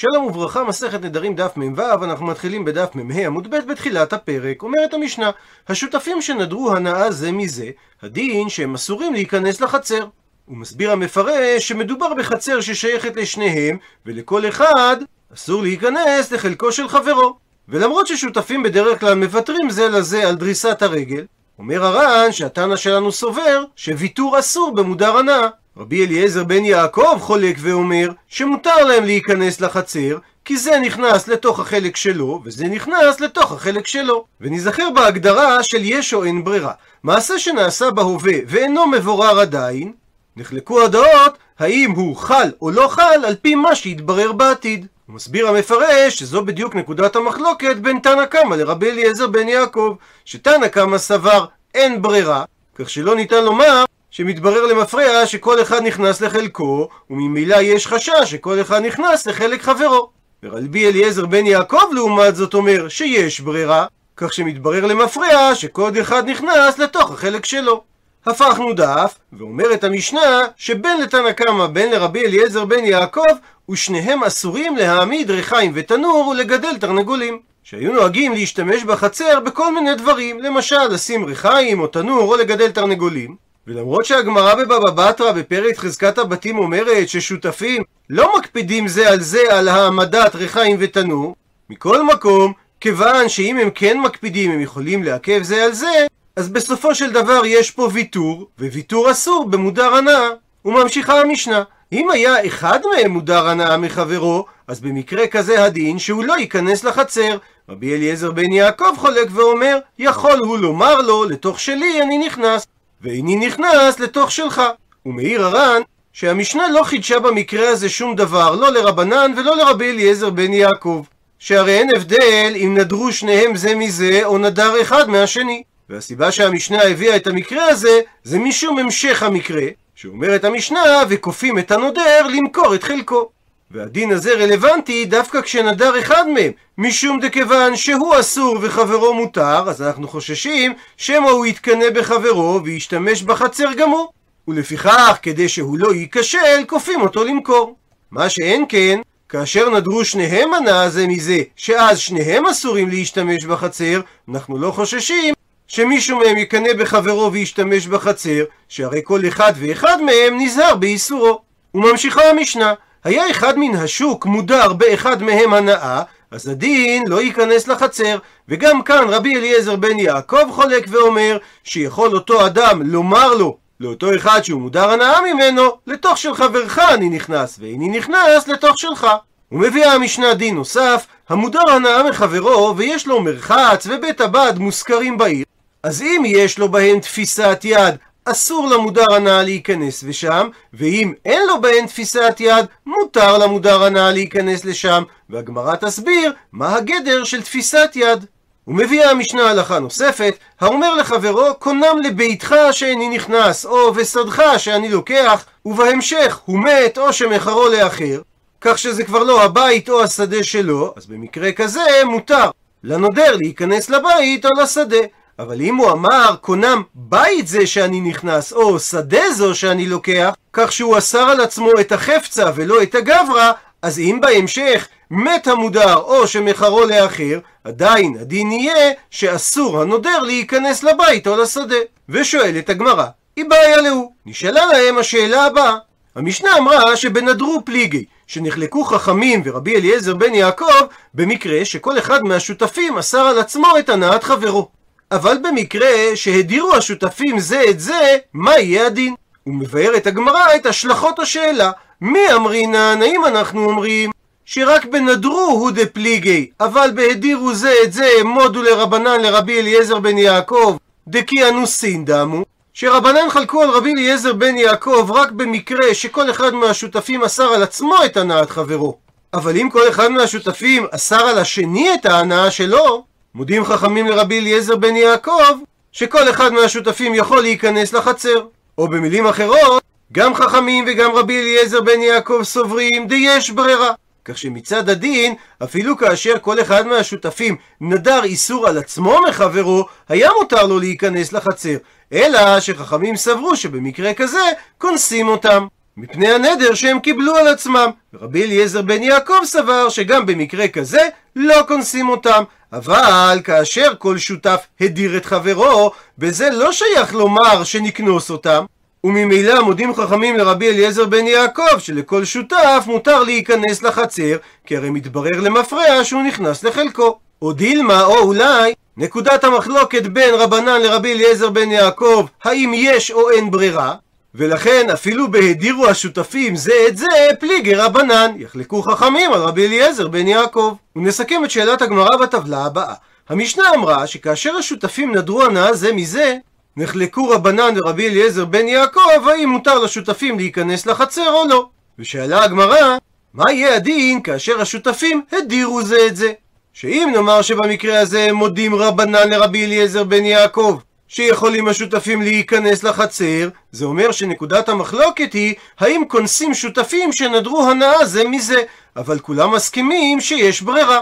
שלום וברכה, מסכת נדרים דף מ"ו, אנחנו מתחילים בדף מ"ה עמוד ב' בתחילת הפרק. אומרת המשנה, השותפים שנדרו הנאה זה מזה, הדין שהם אסורים להיכנס לחצר. הוא מסביר המפרש שמדובר בחצר ששייכת לשניהם, ולכל אחד אסור להיכנס לחלקו של חברו. ולמרות ששותפים בדרך כלל מוותרים זה לזה על דריסת הרגל, אומר הר"ן שהתנא שלנו סובר שוויתור אסור במודר הנאה. רבי אליעזר בן יעקב חולק ואומר שמותר להם להיכנס לחצר כי זה נכנס לתוך החלק שלו וזה נכנס לתוך החלק שלו. ונזכר בהגדרה של יש או אין ברירה. מעשה שנעשה בהווה ואינו מבורר עדיין, נחלקו הדעות האם הוא חל או לא חל על פי מה שיתברר בעתיד. הוא מסביר המפרש שזו בדיוק נקודת המחלוקת בין תנא קמא לרבי אליעזר בן יעקב, שתנא קמא סבר אין ברירה, כך שלא ניתן לומר שמתברר למפרע שכל אחד נכנס לחלקו, וממילא יש חשש שכל אחד נכנס לחלק חברו. ורבי אליעזר בן יעקב לעומת זאת אומר שיש ברירה, כך שמתברר למפרע שכל אחד נכנס לתוך החלק שלו. הפכנו דף, ואומרת המשנה שבין לתנא קמא בין לרבי אליעזר בן יעקב, ושניהם אסורים להעמיד ריחיים ותנור ולגדל תרנגולים. שהיו נוהגים להשתמש בחצר בכל מיני דברים, למשל לשים ריחיים או תנור או לגדל תרנגולים. ולמרות שהגמרא בבבא בתרא בפרק חזקת הבתים אומרת ששותפים לא מקפידים זה על זה על העמדת ריחיים ותנור, מכל מקום, כיוון שאם הם כן מקפידים הם יכולים לעכב זה על זה, אז בסופו של דבר יש פה ויתור, וויתור אסור במודר הנאה. וממשיכה המשנה, אם היה אחד מהם מודר הנאה מחברו, אז במקרה כזה הדין שהוא לא ייכנס לחצר. רבי אליעזר בן יעקב חולק ואומר, יכול הוא לומר לו, לתוך שלי אני נכנס, ואיני נכנס לתוך שלך. ומעיר הר"ן, שהמשנה לא חידשה במקרה הזה שום דבר, לא לרבנן ולא לרבי אליעזר בן יעקב. שהרי אין הבדל אם נדרו שניהם זה מזה, או נדר אחד מהשני. והסיבה שהמשנה הביאה את המקרה הזה, זה משום המשך המקרה, שאומרת המשנה, וכופים את הנודר למכור את חלקו. והדין הזה רלוונטי דווקא כשנדר אחד מהם, משום דכיוון שהוא אסור וחברו מותר, אז אנחנו חוששים שמא הוא יתקנא בחברו וישתמש בחצר גם הוא. ולפיכך, כדי שהוא לא ייכשל, כופים אותו למכור. מה שאין כן, כאשר נדרו שניהם הנאה זה מזה, שאז שניהם אסורים להשתמש בחצר, אנחנו לא חוששים שמישהו מהם יקנא בחברו וישתמש בחצר, שהרי כל אחד ואחד מהם נזהר באיסורו. וממשיכה המשנה, היה אחד מן השוק מודר באחד מהם הנאה, אז הדין לא ייכנס לחצר, וגם כאן רבי אליעזר בן יעקב חולק ואומר שיכול אותו אדם לומר לו, לאותו אחד שהוא מודר הנאה ממנו, לתוך של חברך אני נכנס, ואיני נכנס לתוך שלך. ומביאה המשנה דין נוסף, המודר הנאה מחברו ויש לו מרחץ ובית הבד מושכרים בעיר, אז אם יש לו בהם תפיסת יד, אסור למודר הנאה להיכנס לשם, ואם אין לו בהן תפיסת יד, מותר למודר הנאה להיכנס לשם, והגמרא תסביר מה הגדר של תפיסת יד. ומביאה המשנה הלכה נוספת, האומר לחברו, קונם לביתך שאיני נכנס, או ושדך שאני לוקח, ובהמשך הוא מת או שמחרו לאחר, כך שזה כבר לא הבית או השדה שלו, אז במקרה כזה מותר לנודר להיכנס לבית או לשדה. אבל אם הוא אמר, קונם בית זה שאני נכנס, או שדה זו שאני לוקח, כך שהוא אסר על עצמו את החפצה ולא את הגברא, אז אם בהמשך מת המודר או שמחרו לאחר, עדיין הדין יהיה שאסור הנודר להיכנס לבית או לשדה. ושואלת הגמרא, היא בעיה להוא. נשאלה להם השאלה הבאה. המשנה אמרה שבנדרו פליגי, שנחלקו חכמים ורבי אליעזר בן יעקב, במקרה שכל אחד מהשותפים אסר על עצמו את הנעת חברו. אבל במקרה שהדירו השותפים זה את זה, מה יהיה הדין? הוא מבאר את הגמרא את השלכות השאלה. מי אמרינן, האם אנחנו אומרים שרק בנדרו הוא דפליגי, אבל בהדירו זה את זה מודו לרבנן לרבי אליעזר בן יעקב, דקי אנוסין דמו, שרבנן חלקו על רבי אליעזר בן יעקב רק במקרה שכל אחד מהשותפים אסר על עצמו את הנעת חברו. אבל אם כל אחד מהשותפים אסר על השני את ההנאה שלו, מודים חכמים לרבי אליעזר בן יעקב שכל אחד מהשותפים יכול להיכנס לחצר. או במילים אחרות, גם חכמים וגם רבי אליעזר בן יעקב סוברים דיש ברירה. כך שמצד הדין, אפילו כאשר כל אחד מהשותפים נדר איסור על עצמו מחברו, היה מותר לו להיכנס לחצר. אלא שחכמים סברו שבמקרה כזה, קונסים אותם. מפני הנדר שהם קיבלו על עצמם. ורבי אליעזר בן יעקב סבר שגם במקרה כזה לא קונסים אותם. אבל כאשר כל שותף הדיר את חברו, בזה לא שייך לומר שנקנוס אותם. וממילא מודים חכמים לרבי אליעזר בן יעקב שלכל שותף מותר להיכנס לחצר, כי הרי מתברר למפרע שהוא נכנס לחלקו. או דילמה, או אולי, נקודת המחלוקת בין רבנן לרבי אליעזר בן יעקב, האם יש או אין ברירה, ולכן אפילו בהדירו השותפים זה את זה, פליגי רבנן, יחלקו חכמים על רבי אליעזר בן יעקב. ונסכם את שאלת הגמרא בטבלה הבאה. המשנה אמרה שכאשר השותפים נדרו הנאה זה מזה, נחלקו רבנן ורבי אליעזר בן יעקב, האם מותר לשותפים להיכנס לחצר או לא. ושאלה הגמרא, מה יהיה הדין כאשר השותפים הדירו זה את זה? שאם נאמר שבמקרה הזה מודים רבנן לרבי אליעזר בן יעקב, שיכולים השותפים להיכנס לחצר, זה אומר שנקודת המחלוקת היא האם כונסים שותפים שנדרו הנאה זה מזה, אבל כולם מסכימים שיש ברירה.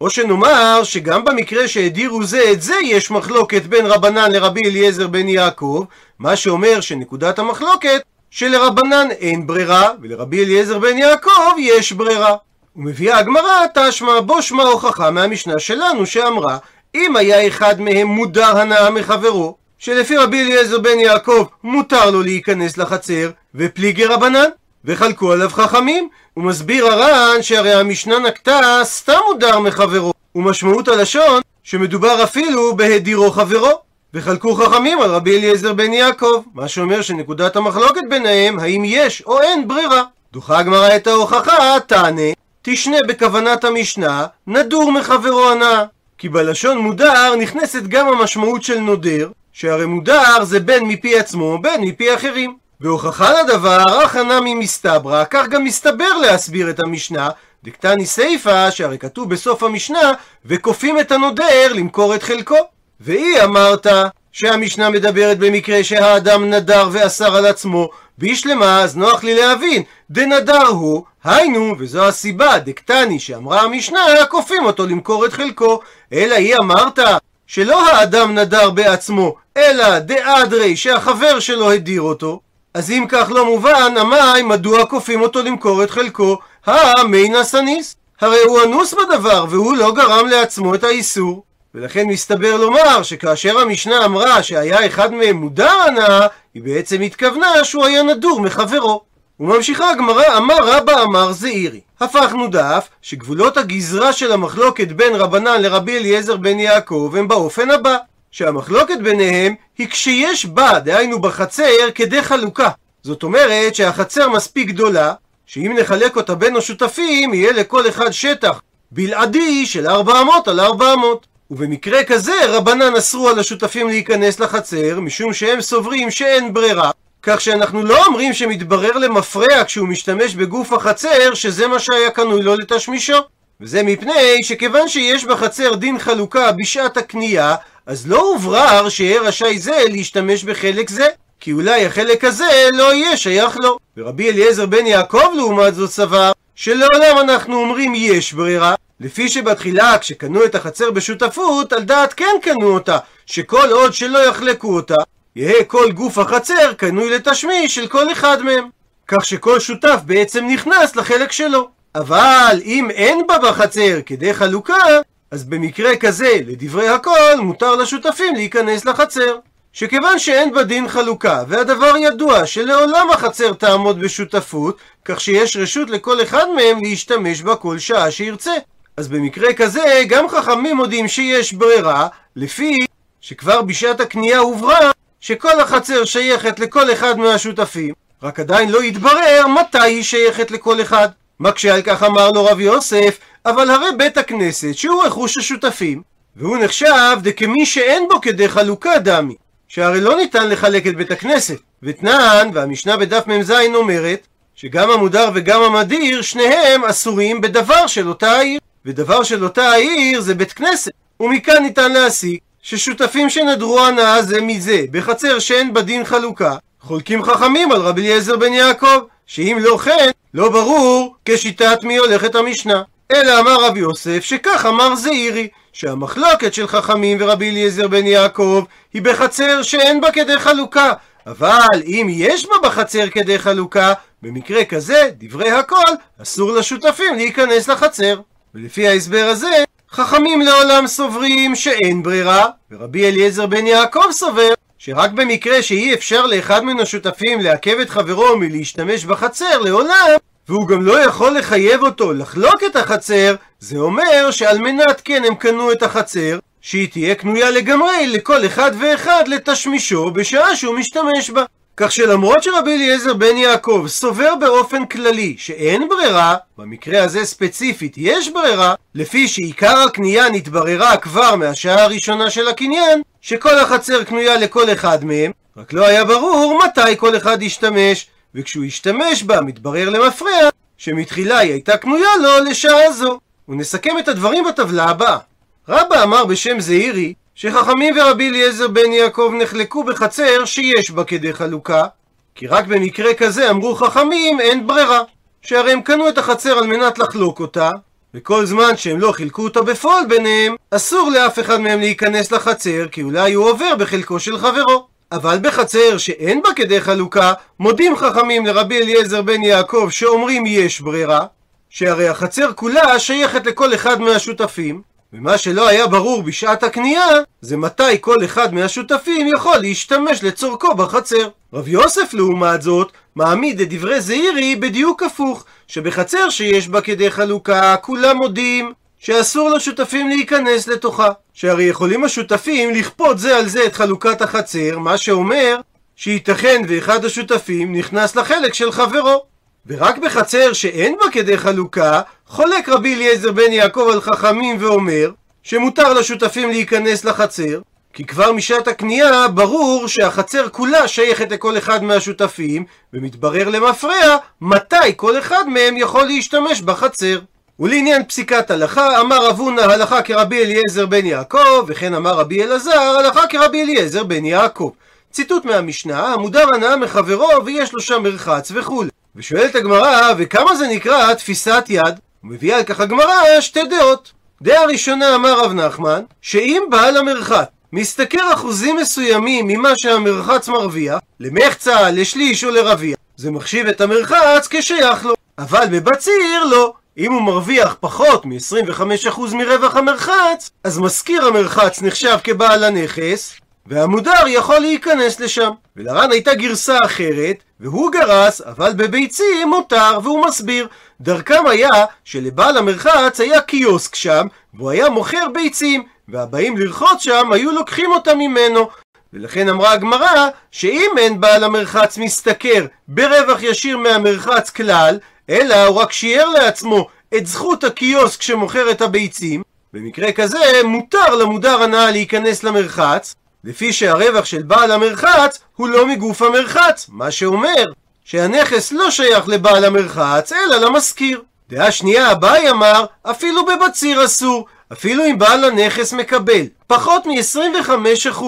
או שנאמר שגם במקרה שהדירו זה את זה יש מחלוקת בין רבנן לרבי אליעזר בן יעקב, מה שאומר שנקודת המחלוקת שלרבנן אין ברירה ולרבי אליעזר בן יעקב יש ברירה. ומביאה הגמרא תשמע בו שמע הוכחה מהמשנה שלנו שאמרה אם היה אחד מהם מודר הנאה מחברו שלפי רבי אליעזר בן יעקב מותר לו להיכנס לחצר ופליגי רבנן וחלקו עליו חכמים ומסביר הר"ן שהרי המשנה נקטה סתם מודר מחברו ומשמעות הלשון שמדובר אפילו בהדירו חברו וחלקו חכמים על רבי אליעזר בן יעקב מה שאומר שנקודת המחלוקת ביניהם האם יש או אין ברירה. דוחה הגמרא את ההוכחה תענה תשנה בכוונת המשנה נדור מחברו הנאה כי בלשון מודר נכנסת גם המשמעות של נודר שהרי מודר זה בין מפי עצמו בין מפי אחרים והוכחה לדבר, הכנה ממסתברא, כך גם מסתבר להסביר את המשנה, דקתני סיפא, שהרי כתוב בסוף המשנה, וכופים את הנודר למכור את חלקו. והיא אמרת שהמשנה מדברת במקרה שהאדם נדר ואסר על עצמו, בישלמה, אז נוח לי להבין, דנדר הוא, היינו, וזו הסיבה, דקתני, שאמרה המשנה, כופים אותו למכור את חלקו. אלא היא אמרת שלא האדם נדר בעצמו, אלא דאדרי שהחבר שלו הדיר אותו. אז אם כך לא מובן, המאי מדוע כופים אותו למכור את חלקו? המיינה סניס. הרי הוא אנוס בדבר, והוא לא גרם לעצמו את האיסור. ולכן מסתבר לומר שכאשר המשנה אמרה שהיה אחד מהם מודר הנאה, היא בעצם התכוונה שהוא היה נדור מחברו. וממשיכה הגמרא, אמר רבא אמר זעירי. הפכנו דף שגבולות הגזרה של המחלוקת בין רבנן לרבי אליעזר בן יעקב הם באופן הבא. שהמחלוקת ביניהם היא כשיש בה, דהיינו בחצר, כדי חלוקה. זאת אומרת שהחצר מספיק גדולה, שאם נחלק אותה בין השותפים, יהיה לכל אחד שטח בלעדי של 400 על 400. ובמקרה כזה רבנן אסרו על השותפים להיכנס לחצר, משום שהם סוברים שאין ברירה, כך שאנחנו לא אומרים שמתברר למפרע כשהוא משתמש בגוף החצר, שזה מה שהיה קנוי לו לתשמישו. וזה מפני שכיוון שיש בחצר דין חלוקה בשעת הקנייה, אז לא הוברר שיהיה רשאי זה להשתמש בחלק זה, כי אולי החלק הזה לא יהיה שייך לו. ורבי אליעזר בן יעקב לעומת זאת סבר, שלעולם אנחנו אומרים יש ברירה, לפי שבתחילה כשקנו את החצר בשותפות, על דעת כן קנו אותה, שכל עוד שלא יחלקו אותה, יהא כל גוף החצר קנוי לתשמיש של כל אחד מהם. כך שכל שותף בעצם נכנס לחלק שלו. אבל אם אין בה בחצר כדי חלוקה, אז במקרה כזה, לדברי הכל, מותר לשותפים להיכנס לחצר. שכיוון שאין בדין חלוקה, והדבר ידוע שלעולם החצר תעמוד בשותפות, כך שיש רשות לכל אחד מהם להשתמש בה כל שעה שירצה. אז במקרה כזה, גם חכמים מודים שיש ברירה, לפי שכבר בשעת הקנייה הוברא שכל החצר שייכת לכל אחד מהשותפים, רק עדיין לא יתברר מתי היא שייכת לכל אחד. מקשה על כך אמר לו רב יוסף, אבל הרי בית הכנסת שהוא רכוש השותפים, והוא נחשב דכמי שאין בו כדי חלוקה דמי, שהרי לא ניתן לחלק את בית הכנסת. ותנן, והמשנה בדף מ"ז אומרת, שגם המודר וגם המדיר, שניהם אסורים בדבר של אותה העיר. ודבר של אותה העיר זה בית כנסת. ומכאן ניתן להסיק ששותפים שנדרו הנאה זה מזה, בחצר שאין בדין חלוקה, חולקים חכמים על רבי אליעזר בן יעקב, שאם לא כן, לא ברור כשיטת מי הולכת המשנה. אלא אמר רבי יוסף שכך אמר זעירי, שהמחלוקת של חכמים ורבי אליעזר בן יעקב היא בחצר שאין בה כדי חלוקה, אבל אם יש בה בחצר כדי חלוקה, במקרה כזה, דברי הכל, אסור לשותפים להיכנס לחצר. ולפי ההסבר הזה, חכמים לעולם סוברים שאין ברירה, ורבי אליעזר בן יעקב סובר שרק במקרה שאי אפשר לאחד מן השותפים לעכב את חברו מלהשתמש בחצר לעולם, והוא גם לא יכול לחייב אותו לחלוק את החצר, זה אומר שעל מנת כן הם קנו את החצר, שהיא תהיה קנויה לגמרי לכל אחד ואחד לתשמישו בשעה שהוא משתמש בה. כך שלמרות שרבי אליעזר בן יעקב סובר באופן כללי שאין ברירה, במקרה הזה ספציפית יש ברירה, לפי שעיקר הקנייה נתבררה כבר מהשעה הראשונה של הקניין, שכל החצר קנויה לכל אחד מהם, רק לא היה ברור מתי כל אחד ישתמש, וכשהוא ישתמש בה מתברר למפרע שמתחילה היא הייתה קנויה לו לשעה זו. ונסכם את הדברים בטבלה הבאה. רבא אמר בשם זעירי שחכמים ורבי אליעזר בן יעקב נחלקו בחצר שיש בה כדי חלוקה, כי רק במקרה כזה אמרו חכמים אין ברירה, שהרי הם קנו את החצר על מנת לחלוק אותה, וכל זמן שהם לא חילקו אותה בפועל ביניהם, אסור לאף אחד מהם להיכנס לחצר, כי אולי הוא עובר בחלקו של חברו. אבל בחצר שאין בה כדי חלוקה, מודים חכמים לרבי אליעזר בן יעקב שאומרים יש ברירה, שהרי החצר כולה שייכת לכל אחד מהשותפים, ומה שלא היה ברור בשעת הקנייה, זה מתי כל אחד מהשותפים יכול להשתמש לצורכו בחצר. רב יוסף לעומת זאת, מעמיד את דברי זעירי בדיוק הפוך, שבחצר שיש בה כדי חלוקה, כולם מודים שאסור לשותפים להיכנס לתוכה. שהרי יכולים השותפים לכפות זה על זה את חלוקת החצר, מה שאומר שייתכן ואחד השותפים נכנס לחלק של חברו. ורק בחצר שאין בה כדי חלוקה, חולק רבי אליעזר בן יעקב על חכמים ואומר שמותר לשותפים להיכנס לחצר, כי כבר משעת הקנייה ברור שהחצר כולה שייכת לכל אחד מהשותפים, ומתברר למפרע מתי כל אחד מהם יכול להשתמש בחצר. ולעניין פסיקת הלכה, אמר רב הונא הלכה כרבי אליעזר בן יעקב, וכן אמר רבי אלעזר הלכה כרבי אליעזר בן יעקב. ציטוט מהמשנה, המודר הנאה מחברו ויש לו שם מרחץ וכולי. ושואלת הגמרא, וכמה זה נקרא תפיסת יד? ומביאה על כך הגמרא שתי דעות. דעה ראשונה אמר רב נחמן, שאם בעל המרחץ משתכר אחוזים מסוימים ממה שהמרחץ מרוויח, למחצה, לשליש או לרביע, זה מחשיב את המרחץ כשייך לו. אבל בבציר לא. אם הוא מרוויח פחות מ-25% מרווח המרחץ, אז משכיר המרחץ נחשב כבעל הנכס, והמודר יכול להיכנס לשם. ולרן הייתה גרסה אחרת, והוא גרס, אבל בביצים מותר, והוא מסביר. דרכם היה שלבעל המרחץ היה קיוסק שם, והוא היה מוכר ביצים, והבאים לרחוץ שם היו לוקחים אותם ממנו. ולכן אמרה הגמרא, שאם אין בעל המרחץ משתכר ברווח ישיר מהמרחץ כלל, אלא הוא רק שיער לעצמו את זכות הקיוסק שמוכר את הביצים, במקרה כזה מותר למודר הנאה להיכנס למרחץ, לפי שהרווח של בעל המרחץ הוא לא מגוף המרחץ, מה שאומר שהנכס לא שייך לבעל המרחץ, אלא למשכיר. דעה שנייה, אביי אמר, אפילו בבציר אסור, אפילו אם בעל הנכס מקבל פחות מ-25%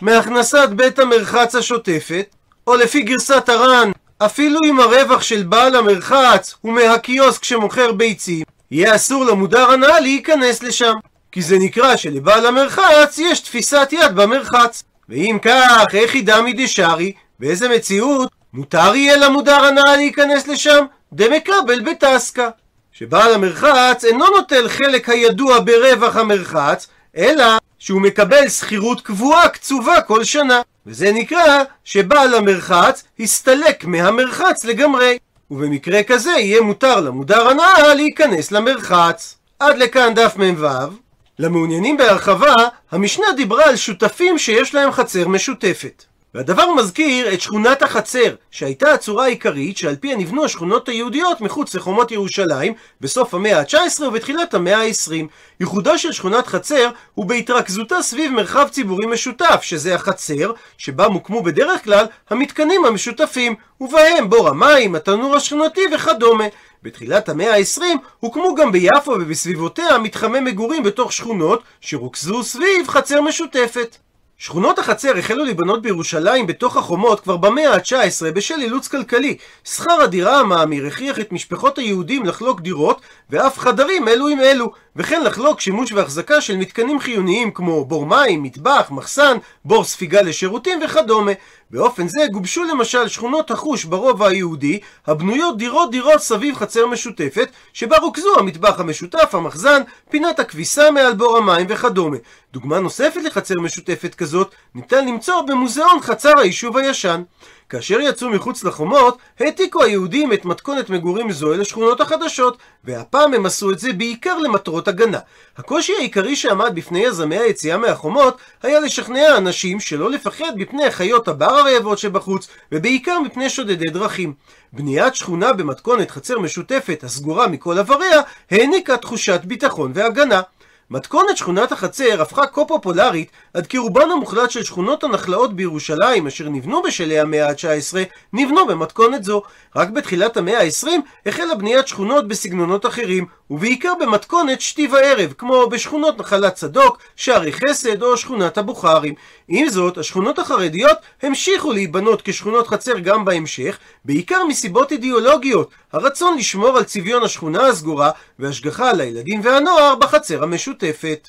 מהכנסת בית המרחץ השוטפת, או לפי גרסת הר"ן, אפילו אם הרווח של בעל המרחץ הוא מהקיוסק שמוכר ביצים, יהיה אסור למודר הנאה להיכנס לשם. כי זה נקרא שלבעל המרחץ יש תפיסת יד במרחץ. ואם כך, איך ידע מדשארי? באיזה מציאות מותר יהיה למודר הנאה להיכנס לשם? דמקבל בטסקה. שבעל המרחץ אינו נוטל חלק הידוע ברווח המרחץ, אלא שהוא מקבל שכירות קבועה קצובה כל שנה. וזה נקרא שבעל המרחץ הסתלק מהמרחץ לגמרי. ובמקרה כזה יהיה מותר למודר הנאה להיכנס למרחץ. עד לכאן דף מ"ו. למעוניינים בהרחבה, המשנה דיברה על שותפים שיש להם חצר משותפת. והדבר מזכיר את שכונת החצר, שהייתה הצורה העיקרית שעל פיה נבנו השכונות היהודיות מחוץ לחומות ירושלים בסוף המאה ה-19 ובתחילת המאה ה-20. ייחודה של שכונת חצר הוא בהתרכזותה סביב מרחב ציבורי משותף, שזה החצר, שבה מוקמו בדרך כלל המתקנים המשותפים, ובהם בור המים, התנור השכונתי וכדומה. בתחילת המאה ה-20 הוקמו גם ביפו ובסביבותיה מתחמי מגורים בתוך שכונות שרוכזו סביב חצר משותפת. שכונות החצר החלו להיבנות בירושלים בתוך החומות כבר במאה ה-19 בשל אילוץ כלכלי. שכר הדירה המאמיר הכריח את משפחות היהודים לחלוק דירות ואף חדרים אלו עם אלו, וכן לחלוק שימוש והחזקה של מתקנים חיוניים כמו בור מים, מטבח, מחסן, בור ספיגה לשירותים וכדומה. באופן זה גובשו למשל שכונות החוש ברובע היהודי, הבנויות דירות דירות סביב חצר משותפת, שבה רוכזו המטבח המשותף, המחזן, פינת הכביסה מעל בור המים וכדומה. דוגמה נוספת לחצר משותפת כזאת ניתן למצוא במוזיאון חצר היישוב הישן. כאשר יצאו מחוץ לחומות, העתיקו היהודים את מתכונת מגורים זו אל השכונות החדשות, והפעם הם עשו את זה בעיקר למטרות הגנה. הקושי העיקרי שעמד בפני יזמי היציאה מהחומות, היה לשכנע אנשים שלא לפחד מפני חיות הבר הרעבות שבחוץ, ובעיקר מפני שודדי דרכים. בניית שכונה במתכונת חצר משותפת הסגורה מכל עבריה, העניקה תחושת ביטחון והגנה. מתכונת שכונת החצר הפכה כה פופולרית עד כי רובן המוחלט של שכונות הנחלאות בירושלים אשר נבנו בשלהי המאה ה-19 נבנו במתכונת זו. רק בתחילת המאה ה-20 החלה בניית שכונות בסגנונות אחרים ובעיקר במתכונת שתי וערב כמו בשכונות נחלת צדוק, שערי חסד או שכונת הבוכרים. עם זאת, השכונות החרדיות המשיכו להיבנות כשכונות חצר גם בהמשך, בעיקר מסיבות אידיאולוגיות, הרצון לשמור על צביון השכונה הסגורה והשגחה על הילדים והנוער בחצר המשותפת.